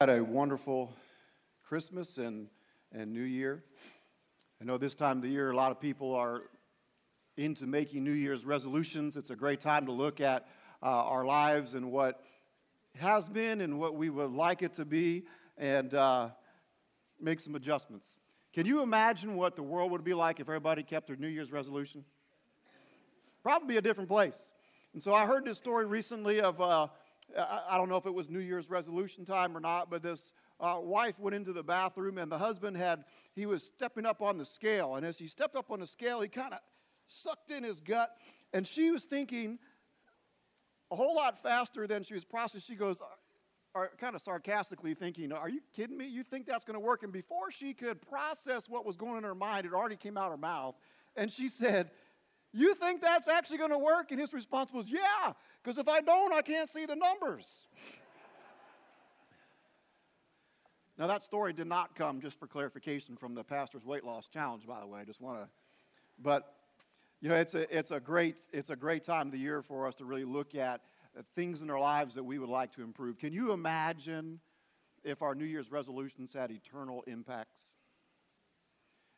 Had a wonderful Christmas and, and New Year. I know this time of the year, a lot of people are into making New Year's resolutions. It's a great time to look at uh, our lives and what has been and what we would like it to be and uh, make some adjustments. Can you imagine what the world would be like if everybody kept their New Year's resolution? Probably a different place. And so I heard this story recently of. Uh, I don't know if it was New Year's resolution time or not, but this uh, wife went into the bathroom and the husband had, he was stepping up on the scale. And as he stepped up on the scale, he kind of sucked in his gut. And she was thinking a whole lot faster than she was processing. She goes, are kind of sarcastically thinking, Are you kidding me? You think that's going to work? And before she could process what was going on in her mind, it already came out her mouth. And she said, You think that's actually going to work? And his response was, Yeah, because if I don't, I can't see the numbers. now, that story did not come, just for clarification, from the Pastor's Weight Loss Challenge, by the way. I just want to, but, you know, it's a, it's, a great, it's a great time of the year for us to really look at uh, things in our lives that we would like to improve. Can you imagine if our New Year's resolutions had eternal impacts?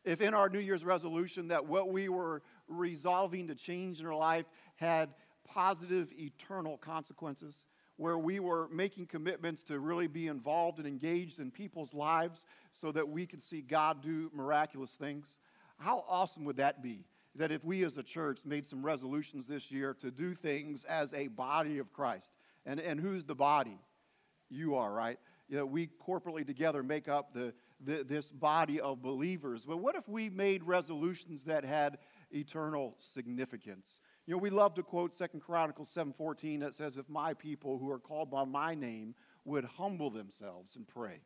If in our New Year's resolution that what we were resolving to change in our life had positive eternal consequences, where we were making commitments to really be involved and engaged in people's lives so that we could see God do miraculous things. How awesome would that be? That if we as a church made some resolutions this year to do things as a body of Christ. And, and who's the body? You are, right? You know, we corporately together make up the, the, this body of believers. But what if we made resolutions that had eternal significance? You know, we love to quote Second Chronicles 7:14 that says, "If my people who are called by my name would humble themselves and pray."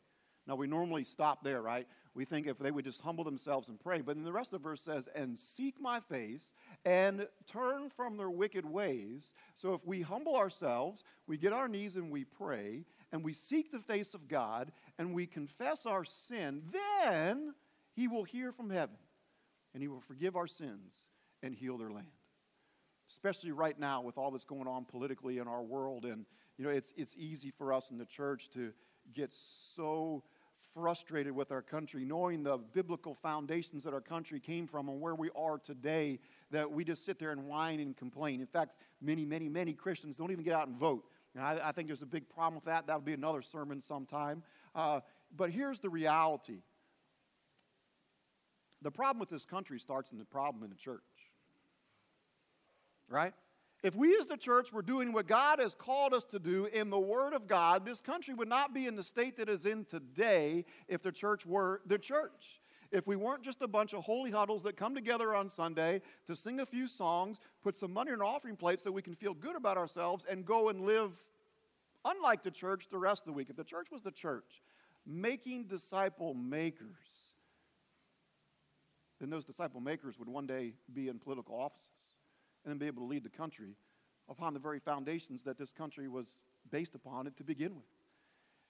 Now we normally stop there, right? We think if they would just humble themselves and pray, but then the rest of the verse says, "And seek my face and turn from their wicked ways." So if we humble ourselves, we get our knees and we pray, and we seek the face of God and we confess our sin, then he will hear from heaven and he will forgive our sins and heal their land especially right now with all that's going on politically in our world. And, you know, it's, it's easy for us in the church to get so frustrated with our country, knowing the biblical foundations that our country came from and where we are today, that we just sit there and whine and complain. In fact, many, many, many Christians don't even get out and vote. And I, I think there's a big problem with that. That'll be another sermon sometime. Uh, but here's the reality the problem with this country starts in the problem in the church right? If we as the church were doing what God has called us to do in the Word of God, this country would not be in the state that is in today if the church were the church. If we weren't just a bunch of holy huddles that come together on Sunday to sing a few songs, put some money in offering plate so we can feel good about ourselves, and go and live unlike the church the rest of the week. If the church was the church, making disciple makers, then those disciple makers would one day be in political offices and then be able to lead the country upon the very foundations that this country was based upon it to begin with.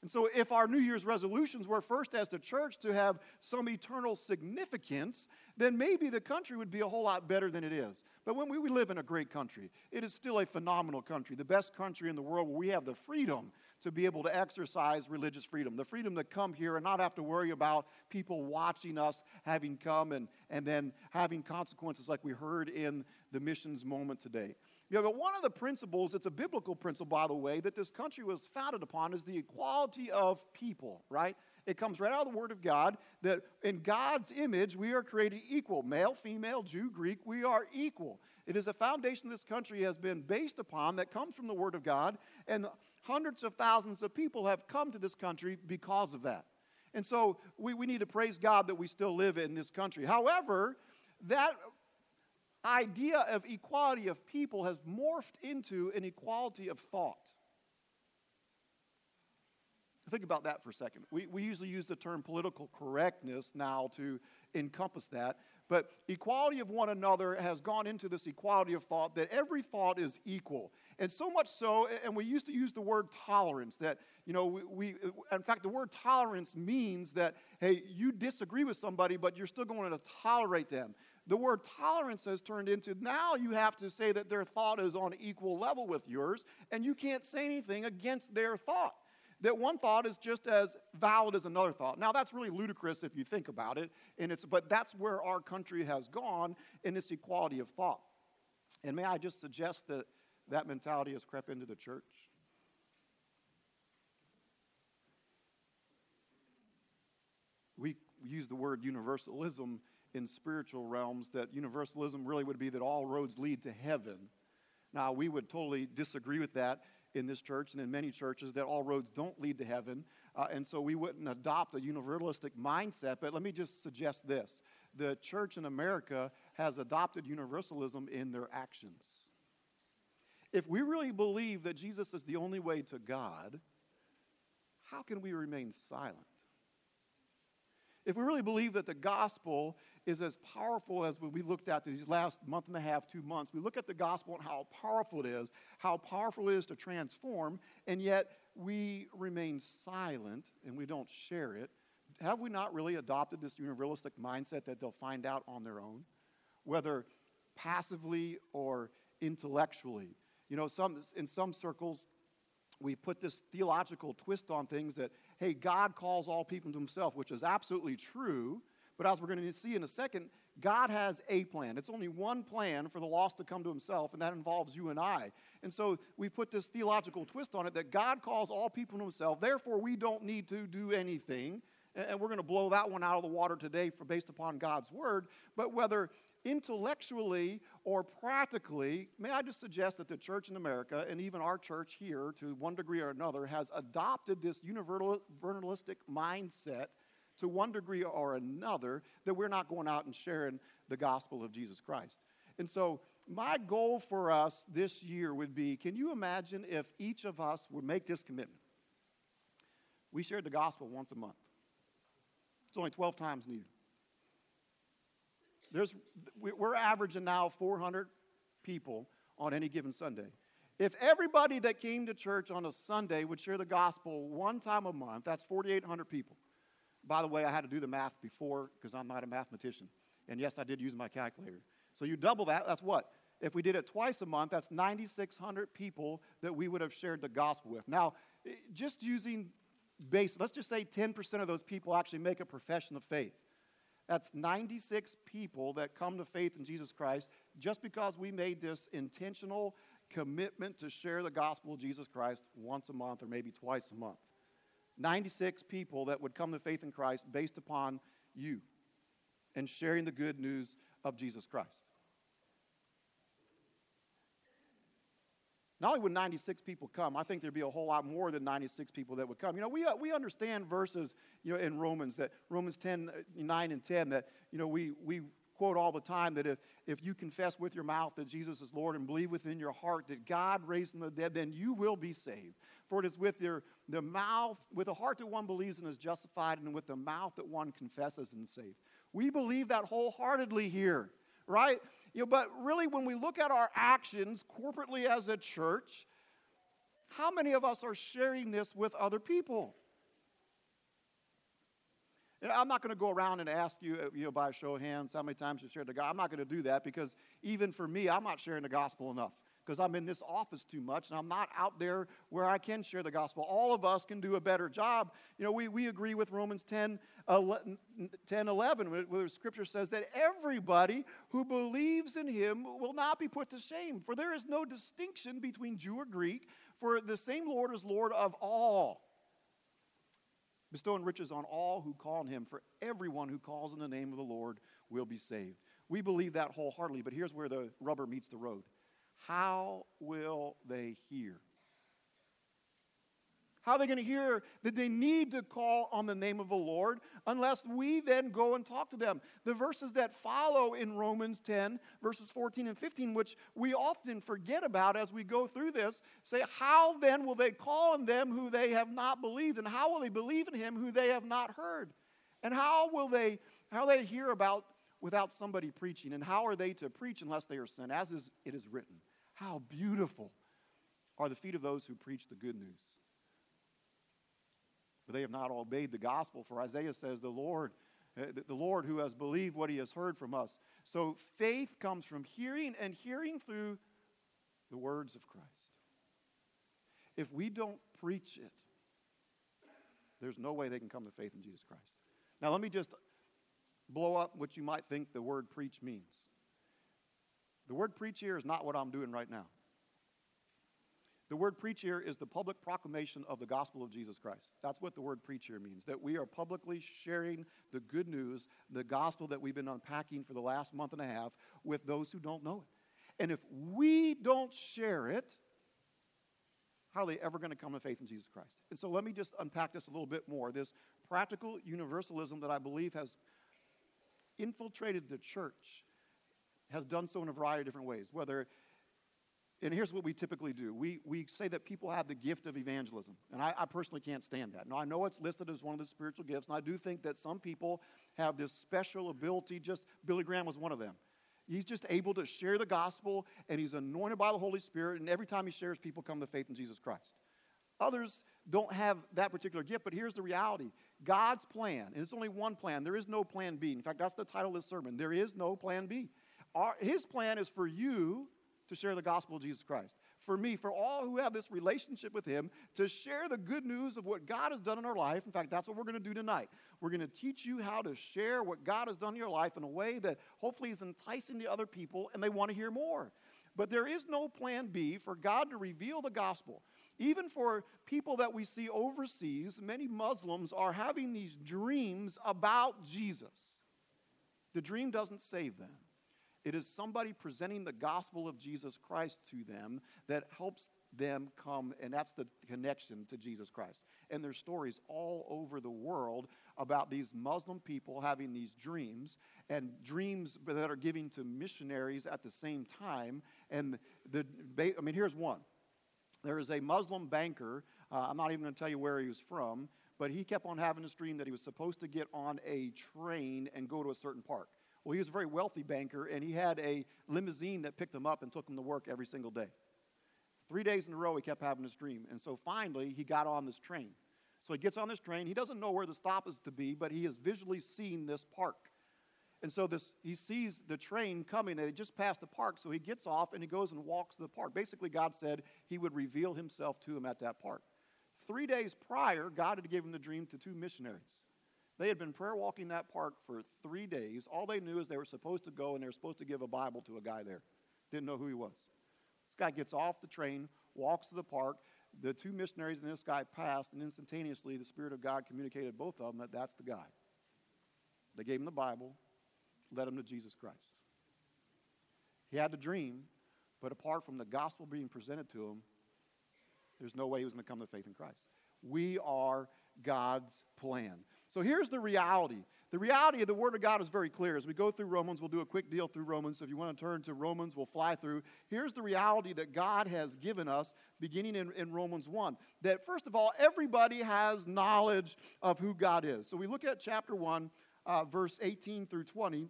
And so, if our New Year's resolutions were first as the church to have some eternal significance, then maybe the country would be a whole lot better than it is. But when we, we live in a great country, it is still a phenomenal country, the best country in the world where we have the freedom to be able to exercise religious freedom, the freedom to come here and not have to worry about people watching us having come and, and then having consequences like we heard in the missions moment today. You know, but one of the principles, it's a biblical principle, by the way, that this country was founded upon is the equality of people, right? It comes right out of the Word of God that in God's image we are created equal male, female, Jew, Greek, we are equal. It is a foundation this country has been based upon that comes from the Word of God, and hundreds of thousands of people have come to this country because of that. And so we, we need to praise God that we still live in this country. However, that idea of equality of people has morphed into an equality of thought. Think about that for a second. We, we usually use the term political correctness now to encompass that. But equality of one another has gone into this equality of thought that every thought is equal. And so much so, and we used to use the word tolerance, that, you know, we, we, in fact, the word tolerance means that, hey, you disagree with somebody, but you're still going to tolerate them. The word tolerance has turned into now you have to say that their thought is on equal level with yours, and you can't say anything against their thought. that one thought is just as valid as another thought. Now, that's really ludicrous if you think about it, and it's, but that's where our country has gone in this equality of thought. And may I just suggest that that mentality has crept into the church? We use the word universalism in spiritual realms, that universalism really would be that all roads lead to heaven. Now, we would totally disagree with that in this church and in many churches that all roads don't lead to heaven. Uh, and so we wouldn't adopt a universalistic mindset. But let me just suggest this the church in America has adopted universalism in their actions. If we really believe that Jesus is the only way to God, how can we remain silent? If we really believe that the gospel is as powerful as what we looked at these last month and a half, two months, we look at the gospel and how powerful it is, how powerful it is to transform, and yet we remain silent and we don't share it. Have we not really adopted this universalistic mindset that they'll find out on their own, whether passively or intellectually? You know, some, in some circles, we put this theological twist on things that, hey, God calls all people to himself, which is absolutely true. But as we're going to see in a second, God has a plan. It's only one plan for the lost to come to himself, and that involves you and I. And so we put this theological twist on it that God calls all people to himself, therefore we don't need to do anything. And we're going to blow that one out of the water today for based upon God's word. But whether intellectually or practically, may I just suggest that the church in America, and even our church here to one degree or another, has adopted this universalistic mindset to one degree or another that we're not going out and sharing the gospel of Jesus Christ. And so, my goal for us this year would be can you imagine if each of us would make this commitment? We shared the gospel once a month, it's only 12 times needed. There's, we're averaging now 400 people on any given Sunday. If everybody that came to church on a Sunday would share the gospel one time a month, that's 4,800 people. By the way, I had to do the math before because I'm not a mathematician. And yes, I did use my calculator. So you double that, that's what? If we did it twice a month, that's 9,600 people that we would have shared the gospel with. Now, eh, just using base, let's just say 10% of those people actually make a profession of faith. That's 96 people that come to faith in Jesus Christ just because we made this intentional commitment to share the gospel of Jesus Christ once a month or maybe twice a month. 96 people that would come to faith in Christ based upon you and sharing the good news of Jesus Christ. Not only would 96 people come, I think there'd be a whole lot more than 96 people that would come. You know, we, uh, we understand verses, you know, in Romans, that Romans 10, uh, 9 and 10, that, you know, we, we quote all the time that if, if you confess with your mouth that Jesus is Lord and believe within your heart that God raised from the dead, then you will be saved. For it is with your, the mouth, with the heart that one believes and is justified, and with the mouth that one confesses and is saved. We believe that wholeheartedly here right? You know, but really, when we look at our actions corporately as a church, how many of us are sharing this with other people? And I'm not going to go around and ask you, uh, you know, by a show of hands, how many times you shared the gospel. I'm not going to do that because even for me, I'm not sharing the gospel enough because I'm in this office too much and I'm not out there where I can share the gospel. All of us can do a better job. You know, we, we agree with Romans 10, 10 11, where the scripture says that everybody who believes in him will not be put to shame, for there is no distinction between Jew or Greek, for the same Lord is Lord of all. Bestowing riches on all who call on him, for everyone who calls in the name of the Lord will be saved. We believe that wholeheartedly, but here's where the rubber meets the road. How will they hear? How are they going to hear that they need to call on the name of the Lord unless we then go and talk to them? The verses that follow in Romans 10, verses 14 and 15, which we often forget about as we go through this, say, How then will they call on them who they have not believed? And how will they believe in him who they have not heard? And how will they, how will they hear about without somebody preaching? And how are they to preach unless they are sent? As is, it is written. How beautiful are the feet of those who preach the good news. But they have not obeyed the gospel, for Isaiah says, The Lord, uh, the Lord who has believed what he has heard from us. So faith comes from hearing, and hearing through the words of Christ. If we don't preach it, there's no way they can come to faith in Jesus Christ. Now, let me just blow up what you might think the word preach means. The word preach here is not what I'm doing right now. The word preach here is the public proclamation of the gospel of Jesus Christ. That's what the word preach here means. That we are publicly sharing the good news, the gospel that we've been unpacking for the last month and a half with those who don't know it. And if we don't share it, how are they ever going to come to faith in Jesus Christ? And so let me just unpack this a little bit more. This practical universalism that I believe has infiltrated the church has done so in a variety of different ways. Whether, and here's what we typically do we, we say that people have the gift of evangelism. And I, I personally can't stand that. Now, I know it's listed as one of the spiritual gifts, and I do think that some people have this special ability. Just Billy Graham was one of them. He's just able to share the gospel, and he's anointed by the Holy Spirit, and every time he shares, people come to faith in Jesus Christ. Others don't have that particular gift, but here's the reality God's plan, and it's only one plan. There is no plan B. In fact, that's the title of this sermon. There is no plan B. Our, his plan is for you to share the gospel of Jesus Christ. For me, for all who have this relationship with Him, to share the good news of what God has done in our life. In fact, that's what we're going to do tonight. We're going to teach you how to share what God has done in your life in a way that hopefully is enticing to other people and they want to hear more. But there is no plan B for God to reveal the gospel. Even for people that we see overseas, many Muslims are having these dreams about Jesus. The dream doesn't save them. It is somebody presenting the gospel of Jesus Christ to them that helps them come, and that's the connection to Jesus Christ. And there's stories all over the world about these Muslim people having these dreams, and dreams that are giving to missionaries at the same time. And the, I mean, here's one there is a Muslim banker. Uh, I'm not even going to tell you where he was from, but he kept on having this dream that he was supposed to get on a train and go to a certain park. Well, he was a very wealthy banker, and he had a limousine that picked him up and took him to work every single day. Three days in a row, he kept having this dream. And so finally, he got on this train. So he gets on this train. He doesn't know where the stop is to be, but he has visually seen this park. And so this, he sees the train coming, that it just passed the park, so he gets off and he goes and walks to the park. Basically, God said he would reveal himself to him at that park. Three days prior, God had given the dream to two missionaries. They had been prayer walking that park for three days. All they knew is they were supposed to go and they were supposed to give a Bible to a guy there. Didn't know who he was. This guy gets off the train, walks to the park. The two missionaries and this guy passed, and instantaneously the Spirit of God communicated both of them that that's the guy. They gave him the Bible led him to Jesus Christ. He had the dream, but apart from the gospel being presented to him, there's no way he was going to come to faith in Christ. We are God's plan. So here's the reality. The reality of the Word of God is very clear. As we go through Romans, we'll do a quick deal through Romans. So if you want to turn to Romans, we'll fly through. Here's the reality that God has given us beginning in, in Romans 1. That first of all, everybody has knowledge of who God is. So we look at chapter 1, uh, verse 18 through 20.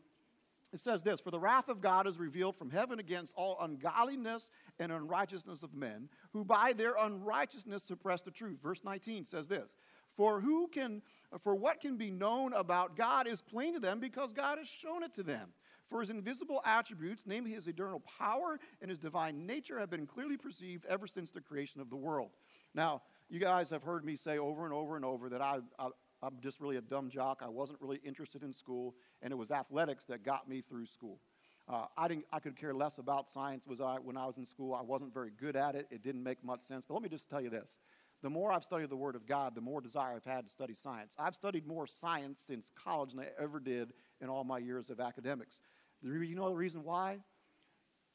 It says this For the wrath of God is revealed from heaven against all ungodliness and unrighteousness of men, who by their unrighteousness suppress the truth. Verse 19 says this For who can for what can be known about God is plain to them because God has shown it to them. For his invisible attributes, namely his eternal power and his divine nature, have been clearly perceived ever since the creation of the world. Now, you guys have heard me say over and over and over that I, I, I'm just really a dumb jock. I wasn't really interested in school, and it was athletics that got me through school. Uh, I, didn't, I could care less about science was I, when I was in school. I wasn't very good at it. It didn't make much sense. But let me just tell you this. The more I've studied the Word of God, the more desire I've had to study science. I've studied more science since college than I ever did in all my years of academics. You know the reason why?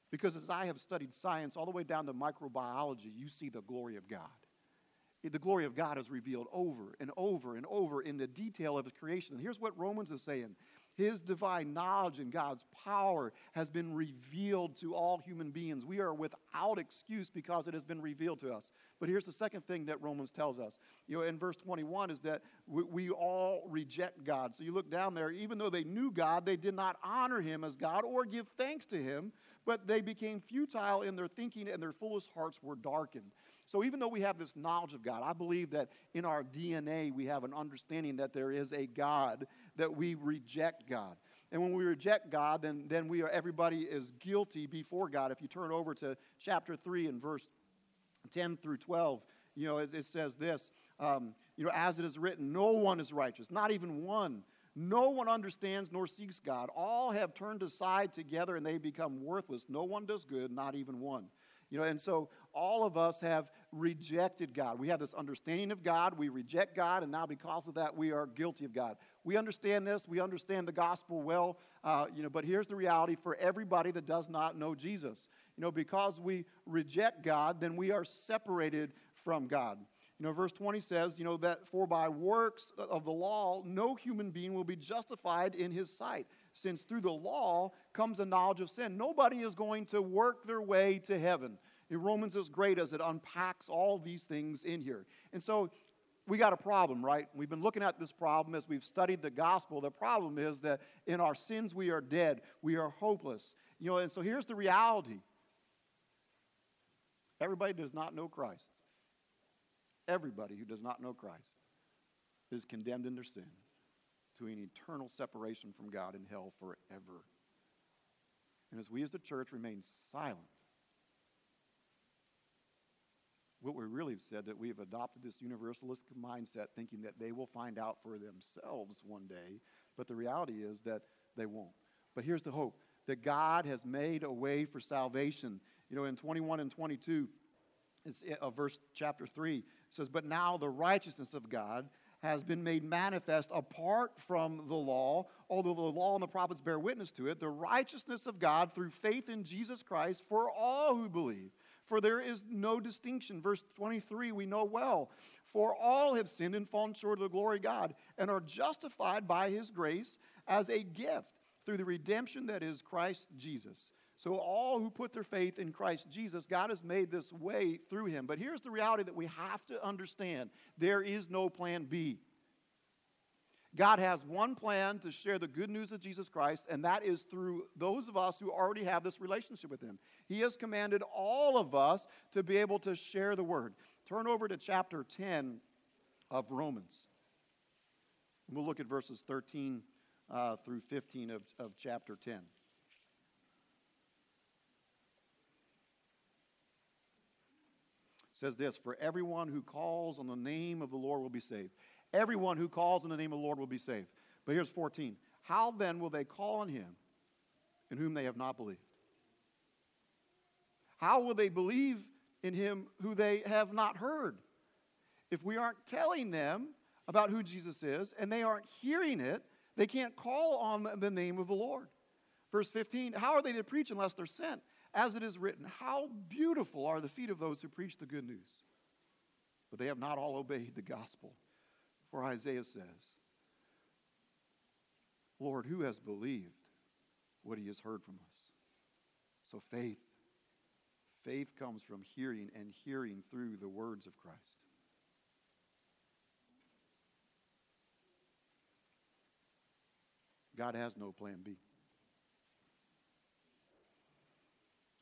Because as I have studied science all the way down to microbiology, you see the glory of God the glory of God is revealed over and over and over in the detail of His creation. And here's what Romans is saying His divine knowledge and God's power has been revealed to all human beings. We are without excuse because it has been revealed to us. But here's the second thing that Romans tells us. You know, in verse 21 is that we, we all reject God. So you look down there, even though they knew God, they did not honor Him as God or give thanks to Him, but they became futile in their thinking and their foolish hearts were darkened. So even though we have this knowledge of God, I believe that in our DNA we have an understanding that there is a God, that we reject God. And when we reject God, then, then we are everybody is guilty before God. If you turn over to chapter 3 and verse 10 through 12, you know, it, it says this, um, you know, as it is written, no one is righteous, not even one. No one understands nor seeks God. All have turned aside together and they become worthless. No one does good, not even one. You know, and so all of us have rejected God. We have this understanding of God, we reject God, and now because of that, we are guilty of God. We understand this, we understand the gospel well, uh, you know, but here's the reality for everybody that does not know Jesus. You know, because we reject God, then we are separated from God. You know, verse 20 says, you know, that for by works of the law, no human being will be justified in his sight, since through the law comes a knowledge of sin. Nobody is going to work their way to heaven. In Romans is great as it unpacks all these things in here. And so we got a problem, right? We've been looking at this problem as we've studied the gospel. The problem is that in our sins we are dead, we are hopeless. You know, and so here's the reality everybody does not know Christ. Everybody who does not know Christ is condemned in their sin to an eternal separation from God in hell forever. And as we as the church remain silent, what we really have said that we have adopted this universalist mindset thinking that they will find out for themselves one day, but the reality is that they won't. But here's the hope that God has made a way for salvation. You know, in 21 and 22, it's uh, verse chapter 3 says, But now the righteousness of God has been made manifest apart from the law, although the law and the prophets bear witness to it, the righteousness of God through faith in Jesus Christ for all who believe. For there is no distinction. Verse 23, we know well. For all have sinned and fallen short of the glory of God, and are justified by his grace as a gift through the redemption that is Christ Jesus so, all who put their faith in Christ Jesus, God has made this way through him. But here's the reality that we have to understand there is no plan B. God has one plan to share the good news of Jesus Christ, and that is through those of us who already have this relationship with Him. He has commanded all of us to be able to share the word. Turn over to chapter 10 of Romans. We'll look at verses 13 uh, through 15 of, of chapter 10. Says this For everyone who calls on the name of the Lord will be saved. Everyone who calls on the name of the Lord will be saved. But here's 14. How then will they call on him in whom they have not believed? How will they believe in him who they have not heard? If we aren't telling them about who Jesus is and they aren't hearing it, they can't call on the name of the Lord. Verse 15, how are they to preach unless they're sent? As it is written, How beautiful are the feet of those who preach the good news. But they have not all obeyed the gospel. For Isaiah says, Lord, who has believed what he has heard from us? So faith, faith comes from hearing and hearing through the words of Christ. God has no plan B.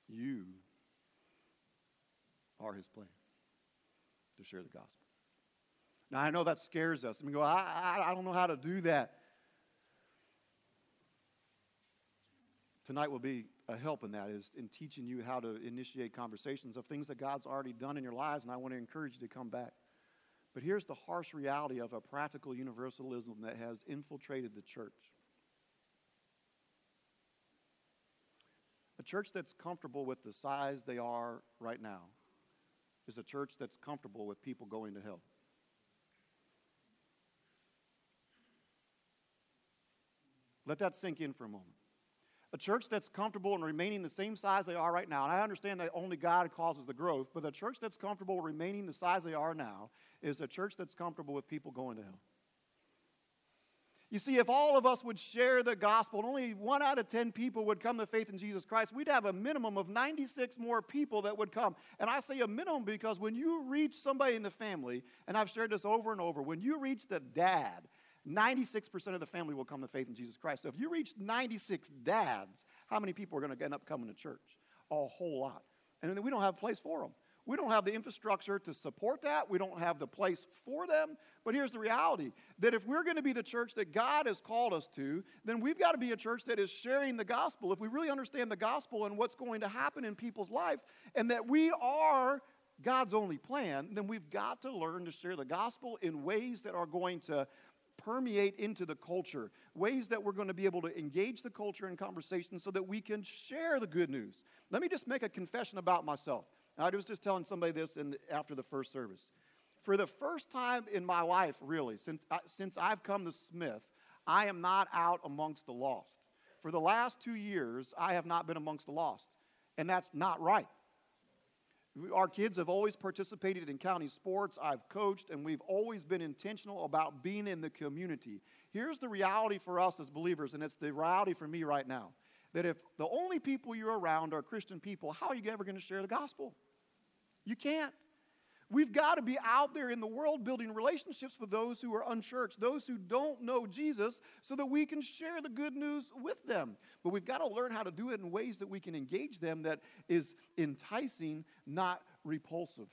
You are his plan to share the gospel. Now, I know that scares us. I mean, go, I, I, don't know how to do that. Tonight will be a help in that, is in teaching you how to initiate conversations of things that God's already done in your lives, and I want to encourage you to come back. But here's the harsh reality of a practical universalism that has infiltrated the church. Church that's comfortable with the size they are right now is a church that's comfortable with people going to hell. Let that sink in for a moment. A church that's comfortable in remaining the same size they are right now, and I understand that only God causes the growth, but a church that's comfortable remaining the size they are now is a church that's comfortable with people going to hell. You see, if all of us would share the gospel and only one out of 10 people would come to faith in Jesus Christ, we'd have a minimum of 96 more people that would come. And I say a minimum because when you reach somebody in the family, and I've shared this over and over, when you reach the dad, 96% of the family will come to faith in Jesus Christ. So if you reach 96 dads, how many people are going to end up coming to church? A whole lot. And then we don't have a place for them. We don't have the infrastructure to support that. We don't have the place for them. But here's the reality that if we're going to be the church that God has called us to, then we've got to be a church that is sharing the gospel. If we really understand the gospel and what's going to happen in people's life, and that we are God's only plan, then we've got to learn to share the gospel in ways that are going to permeate into the culture, ways that we're going to be able to engage the culture in conversation so that we can share the good news. Let me just make a confession about myself. I was just telling somebody this in, after the first service. For the first time in my life, really, since, uh, since I've come to Smith, I am not out amongst the lost. For the last two years, I have not been amongst the lost. And that's not right. Our kids have always participated in county sports. I've coached, and we've always been intentional about being in the community. Here's the reality for us as believers, and it's the reality for me right now that if the only people you're around are Christian people, how are you ever going to share the gospel? You can't. We've got to be out there in the world building relationships with those who are unchurched, those who don't know Jesus, so that we can share the good news with them. But we've got to learn how to do it in ways that we can engage them that is enticing, not repulsive.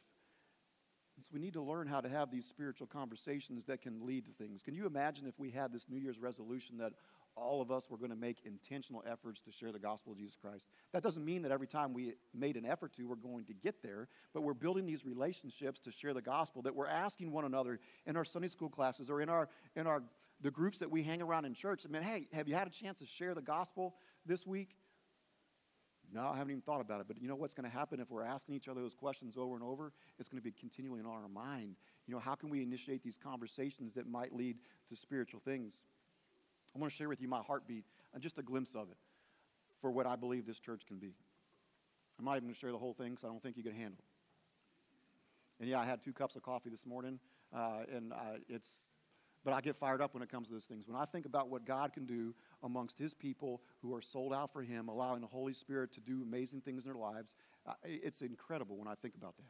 So we need to learn how to have these spiritual conversations that can lead to things. Can you imagine if we had this New Year's resolution that all of us were going to make intentional efforts to share the gospel of Jesus Christ. That doesn't mean that every time we made an effort to, we're going to get there, but we're building these relationships to share the gospel that we're asking one another in our Sunday school classes or in our in our the groups that we hang around in church. I mean, hey, have you had a chance to share the gospel this week? No, I haven't even thought about it. But you know what's going to happen if we're asking each other those questions over and over? It's going to be continually on our mind. You know, how can we initiate these conversations that might lead to spiritual things? I want to share with you my heartbeat and just a glimpse of it for what I believe this church can be. I'm not even going to share the whole thing because I don't think you can handle it. And yeah, I had two cups of coffee this morning, uh, and uh, it's, but I get fired up when it comes to those things. When I think about what God can do amongst His people who are sold out for Him, allowing the Holy Spirit to do amazing things in their lives, uh, it's incredible when I think about that.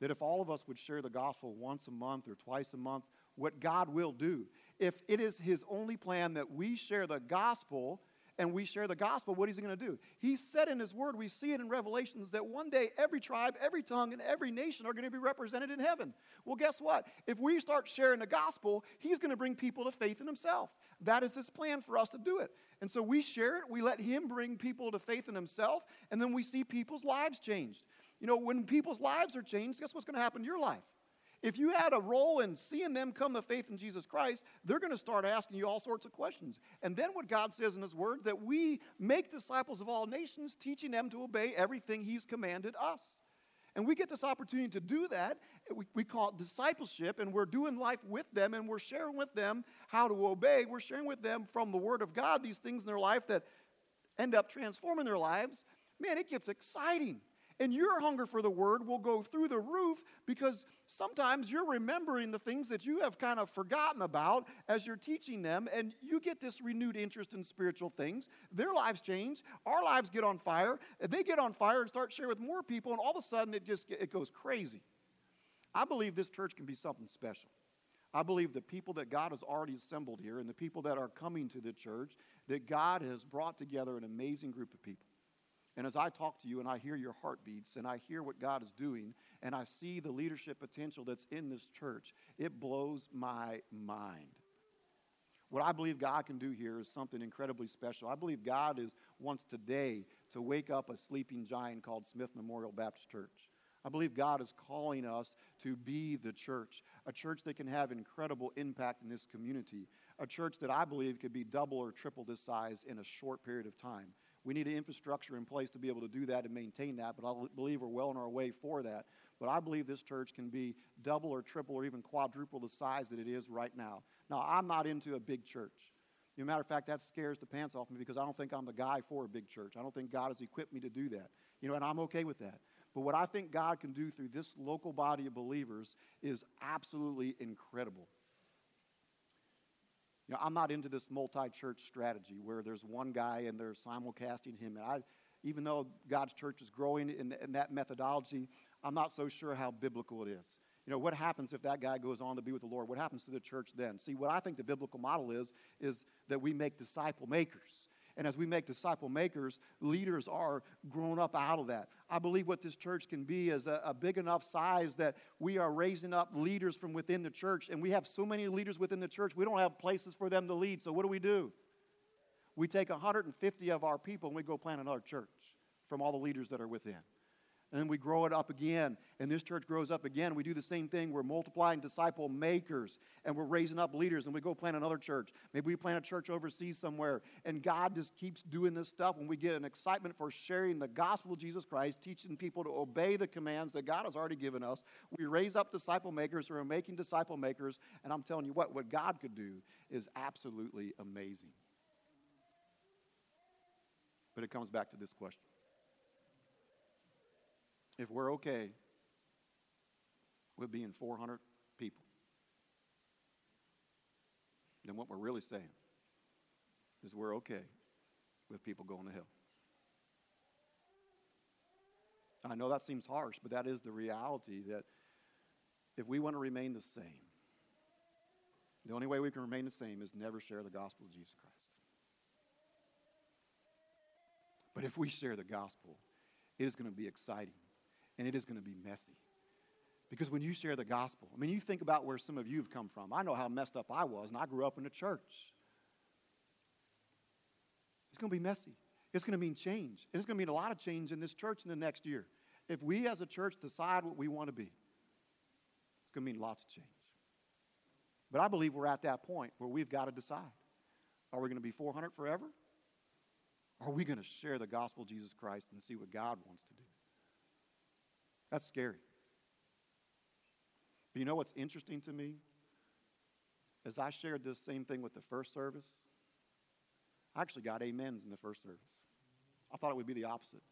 That if all of us would share the gospel once a month or twice a month, what God will do. If it is His only plan that we share the gospel and we share the gospel, what is He going to do? He said in His Word, we see it in Revelations, that one day every tribe, every tongue, and every nation are going to be represented in heaven. Well, guess what? If we start sharing the gospel, He's going to bring people to faith in Himself. That is His plan for us to do it. And so we share it, we let Him bring people to faith in Himself, and then we see people's lives changed. You know, when people's lives are changed, guess what's going to happen to your life? If you had a role in seeing them come to faith in Jesus Christ, they're going to start asking you all sorts of questions. And then what God says in His Word, that we make disciples of all nations, teaching them to obey everything He's commanded us. And we get this opportunity to do that. We, we call it discipleship, and we're doing life with them, and we're sharing with them how to obey. We're sharing with them from the Word of God these things in their life that end up transforming their lives. Man, it gets exciting. And your hunger for the word will go through the roof because sometimes you're remembering the things that you have kind of forgotten about as you're teaching them, and you get this renewed interest in spiritual things. Their lives change, our lives get on fire, they get on fire and start sharing with more people, and all of a sudden it just it goes crazy. I believe this church can be something special. I believe the people that God has already assembled here and the people that are coming to the church, that God has brought together an amazing group of people. And as I talk to you and I hear your heartbeats and I hear what God is doing and I see the leadership potential that's in this church, it blows my mind. What I believe God can do here is something incredibly special. I believe God is wants today to wake up a sleeping giant called Smith Memorial Baptist Church. I believe God is calling us to be the church, a church that can have incredible impact in this community, a church that I believe could be double or triple this size in a short period of time. We need an infrastructure in place to be able to do that and maintain that, but I believe we're well on our way for that. But I believe this church can be double or triple or even quadruple the size that it is right now. Now, I'm not into a big church. As a matter of fact, that scares the pants off me because I don't think I'm the guy for a big church. I don't think God has equipped me to do that. You know, and I'm okay with that. But what I think God can do through this local body of believers is absolutely incredible. You know, I'm not into this multi-church strategy where there's one guy and they're simulcasting him. And I, even though God's church is growing in, in that methodology, I'm not so sure how biblical it is. You know, what happens if that guy goes on to be with the Lord? What happens to the church then? See, what I think the biblical model is, is that we make disciple makers. And as we make disciple makers, leaders are grown up out of that. I believe what this church can be is a, a, big enough size that we are raising up leaders from within the church. And we have so many leaders within the church, we don't have places for them to lead. So what do we do? We take 150 of our people and we go plant another church from all the leaders that are within. And then we grow it up again, and this church grows up again. We do the same thing. We're multiplying disciple makers, and we're raising up leaders, and we go plant another church. Maybe we plant a church overseas somewhere, and God just keeps doing this stuff. When we get an excitement for sharing the gospel of Jesus Christ, teaching people to obey the commands that God has already given us, we raise up disciple makers who are making disciple makers, and I'm telling you what, what God could do is absolutely amazing. But it comes back to this question if we're okay with being 400 people, then what we're really saying is we're okay with people going to hell. I know that seems harsh, but that is the reality that if we want to remain the same, the only way we can remain the same is never share the gospel of Jesus Christ. But if we share the gospel, it is going to be exciting and it is going to be messy. Because when you share the gospel, I mean, you think about where some of you have come from. I know how messed up I was, and I grew up in a church. It's going to be messy. It's going to mean change. It's going to mean a lot of change in this church in the next year. If we as a church decide what we want to be, it's going to mean lots of change. But I believe we're at that point where we've got to decide are we going to be 400 forever? Or are we going to share the gospel of Jesus Christ and see what God wants to do? That's scary. But you know what's interesting to me? As I shared this same thing with the first service, I actually got amens in the first service. I thought it would be the opposite.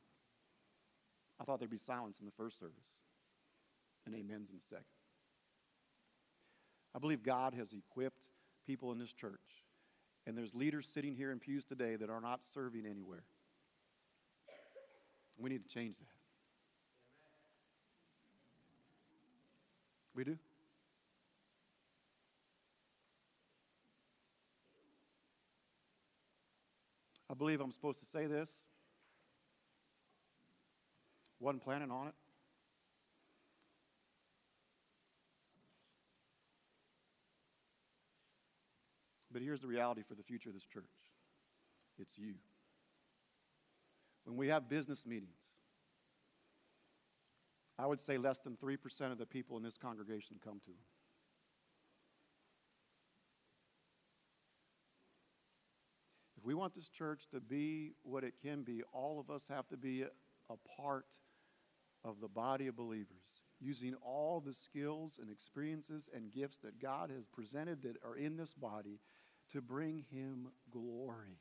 I thought there'd be silence in the first service and amens in the second. I believe God has equipped people in this church, and there's leaders sitting here in pews today that are not serving anywhere. We need to change that. We do. I believe I'm supposed to say this. Wasn't planning on it. But here's the reality for the future of this church it's you. When we have business meetings, I would say less than 3% of the people in this congregation come to. If we want this church to be what it can be, all of us have to be a part of the body of believers, using all the skills and experiences and gifts that God has presented that are in this body to bring Him glory.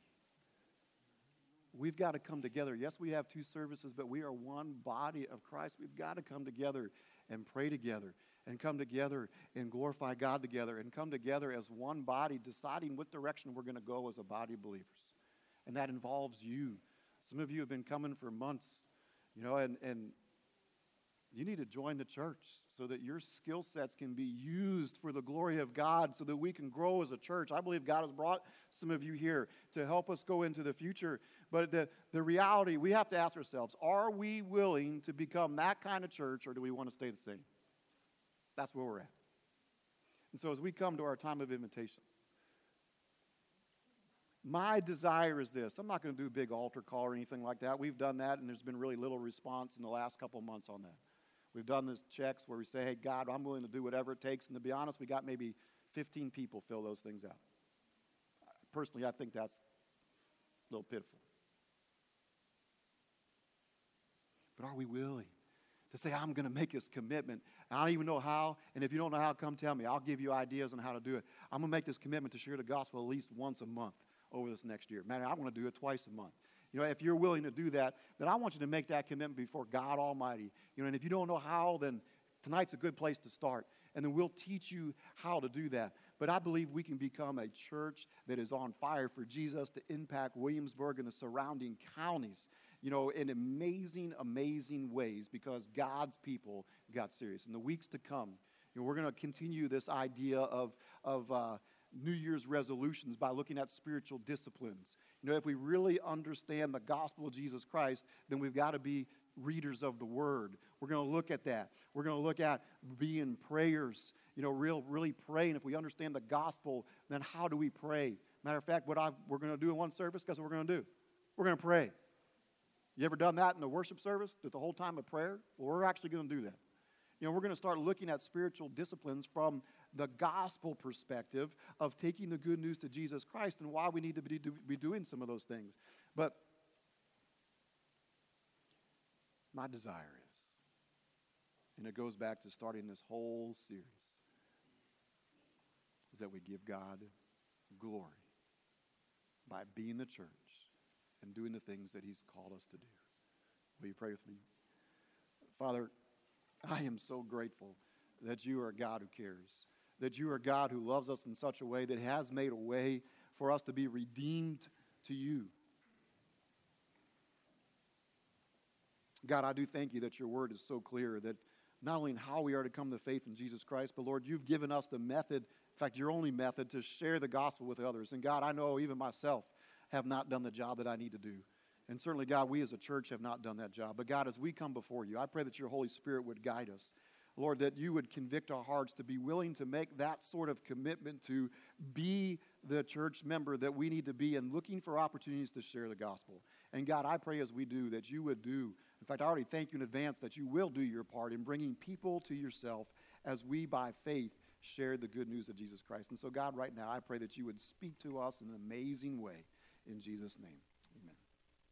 We've got to come together. Yes, we have two services, but we are one body of Christ. We've got to come together and pray together and come together and glorify God together and come together as one body, deciding what direction we're going to go as a body of believers. And that involves you. Some of you have been coming for months, you know, and, and you need to join the church so that your skill sets can be used for the glory of God so that we can grow as a church. I believe God has brought some of you here to help us go into the future. But the, the reality, we have to ask ourselves are we willing to become that kind of church or do we want to stay the same? That's where we're at. And so as we come to our time of invitation, my desire is this. I'm not going to do a big altar call or anything like that. We've done that, and there's been really little response in the last couple months on that. We've done this checks where we say, hey, God, I'm willing to do whatever it takes. And to be honest, we got maybe 15 people fill those things out. Personally, I think that's a little pitiful. But are we willing to say, I'm going to make this commitment? I don't even know how. And if you don't know how, come tell me. I'll give you ideas on how to do it. I'm going to make this commitment to share the gospel at least once a month over this next year. Man, I want to do it twice a month. You know, if you're willing to do that, then I want you to make that commitment before God Almighty. You know, and if you don't know how, then tonight's a good place to start. And then we'll teach you how to do that. But I believe we can become a church that is on fire for Jesus to impact Williamsburg and the surrounding counties, you know, in amazing, amazing ways because God's people got serious. In the weeks to come, you know, we're going to continue this idea of, of uh, New Year's resolutions by looking at spiritual disciplines. You know, if we really understand the gospel of Jesus Christ, then we've got to be readers of the word. We're going to look at that. We're going to look at being prayers, you know, real, really praying. If we understand the gospel, then how do we pray? Matter of fact, what I, we're going to do in one service, guess what we're going to do? We're going to pray. You ever done that in the worship service, at the whole time of prayer? Well, we're actually going to do that. You know, we're going to start looking at spiritual disciplines from the gospel perspective of taking the good news to Jesus Christ and why we need to be, do, be doing some of those things. But my desire is, and it goes back to starting this whole series, is that we give God glory by being the church and doing the things that He's called us to do. Will you pray with me? Father, I am so grateful that you are a God who cares, that you are a God who loves us in such a way that has made a way for us to be redeemed to you. God, I do thank you that your word is so clear that not only in how we are to come to faith in Jesus Christ, but Lord, you've given us the method, in fact, your only method to share the gospel with others. And God, I know even myself have not done the job that I need to do. And certainly, God, we as a church have not done that job. But God, as we come before you, I pray that your Holy Spirit would guide us. Lord, that you would convict our hearts to be willing to make that sort of commitment to be the church member that we need to be and looking for opportunities to share the gospel. And God, I pray as we do that you would do, in fact, I already thank you in advance that you will do your part in bringing people to yourself as we, by faith, share the good news of Jesus Christ. And so, God, right now, I pray that you would speak to us in an amazing way. In Jesus' name.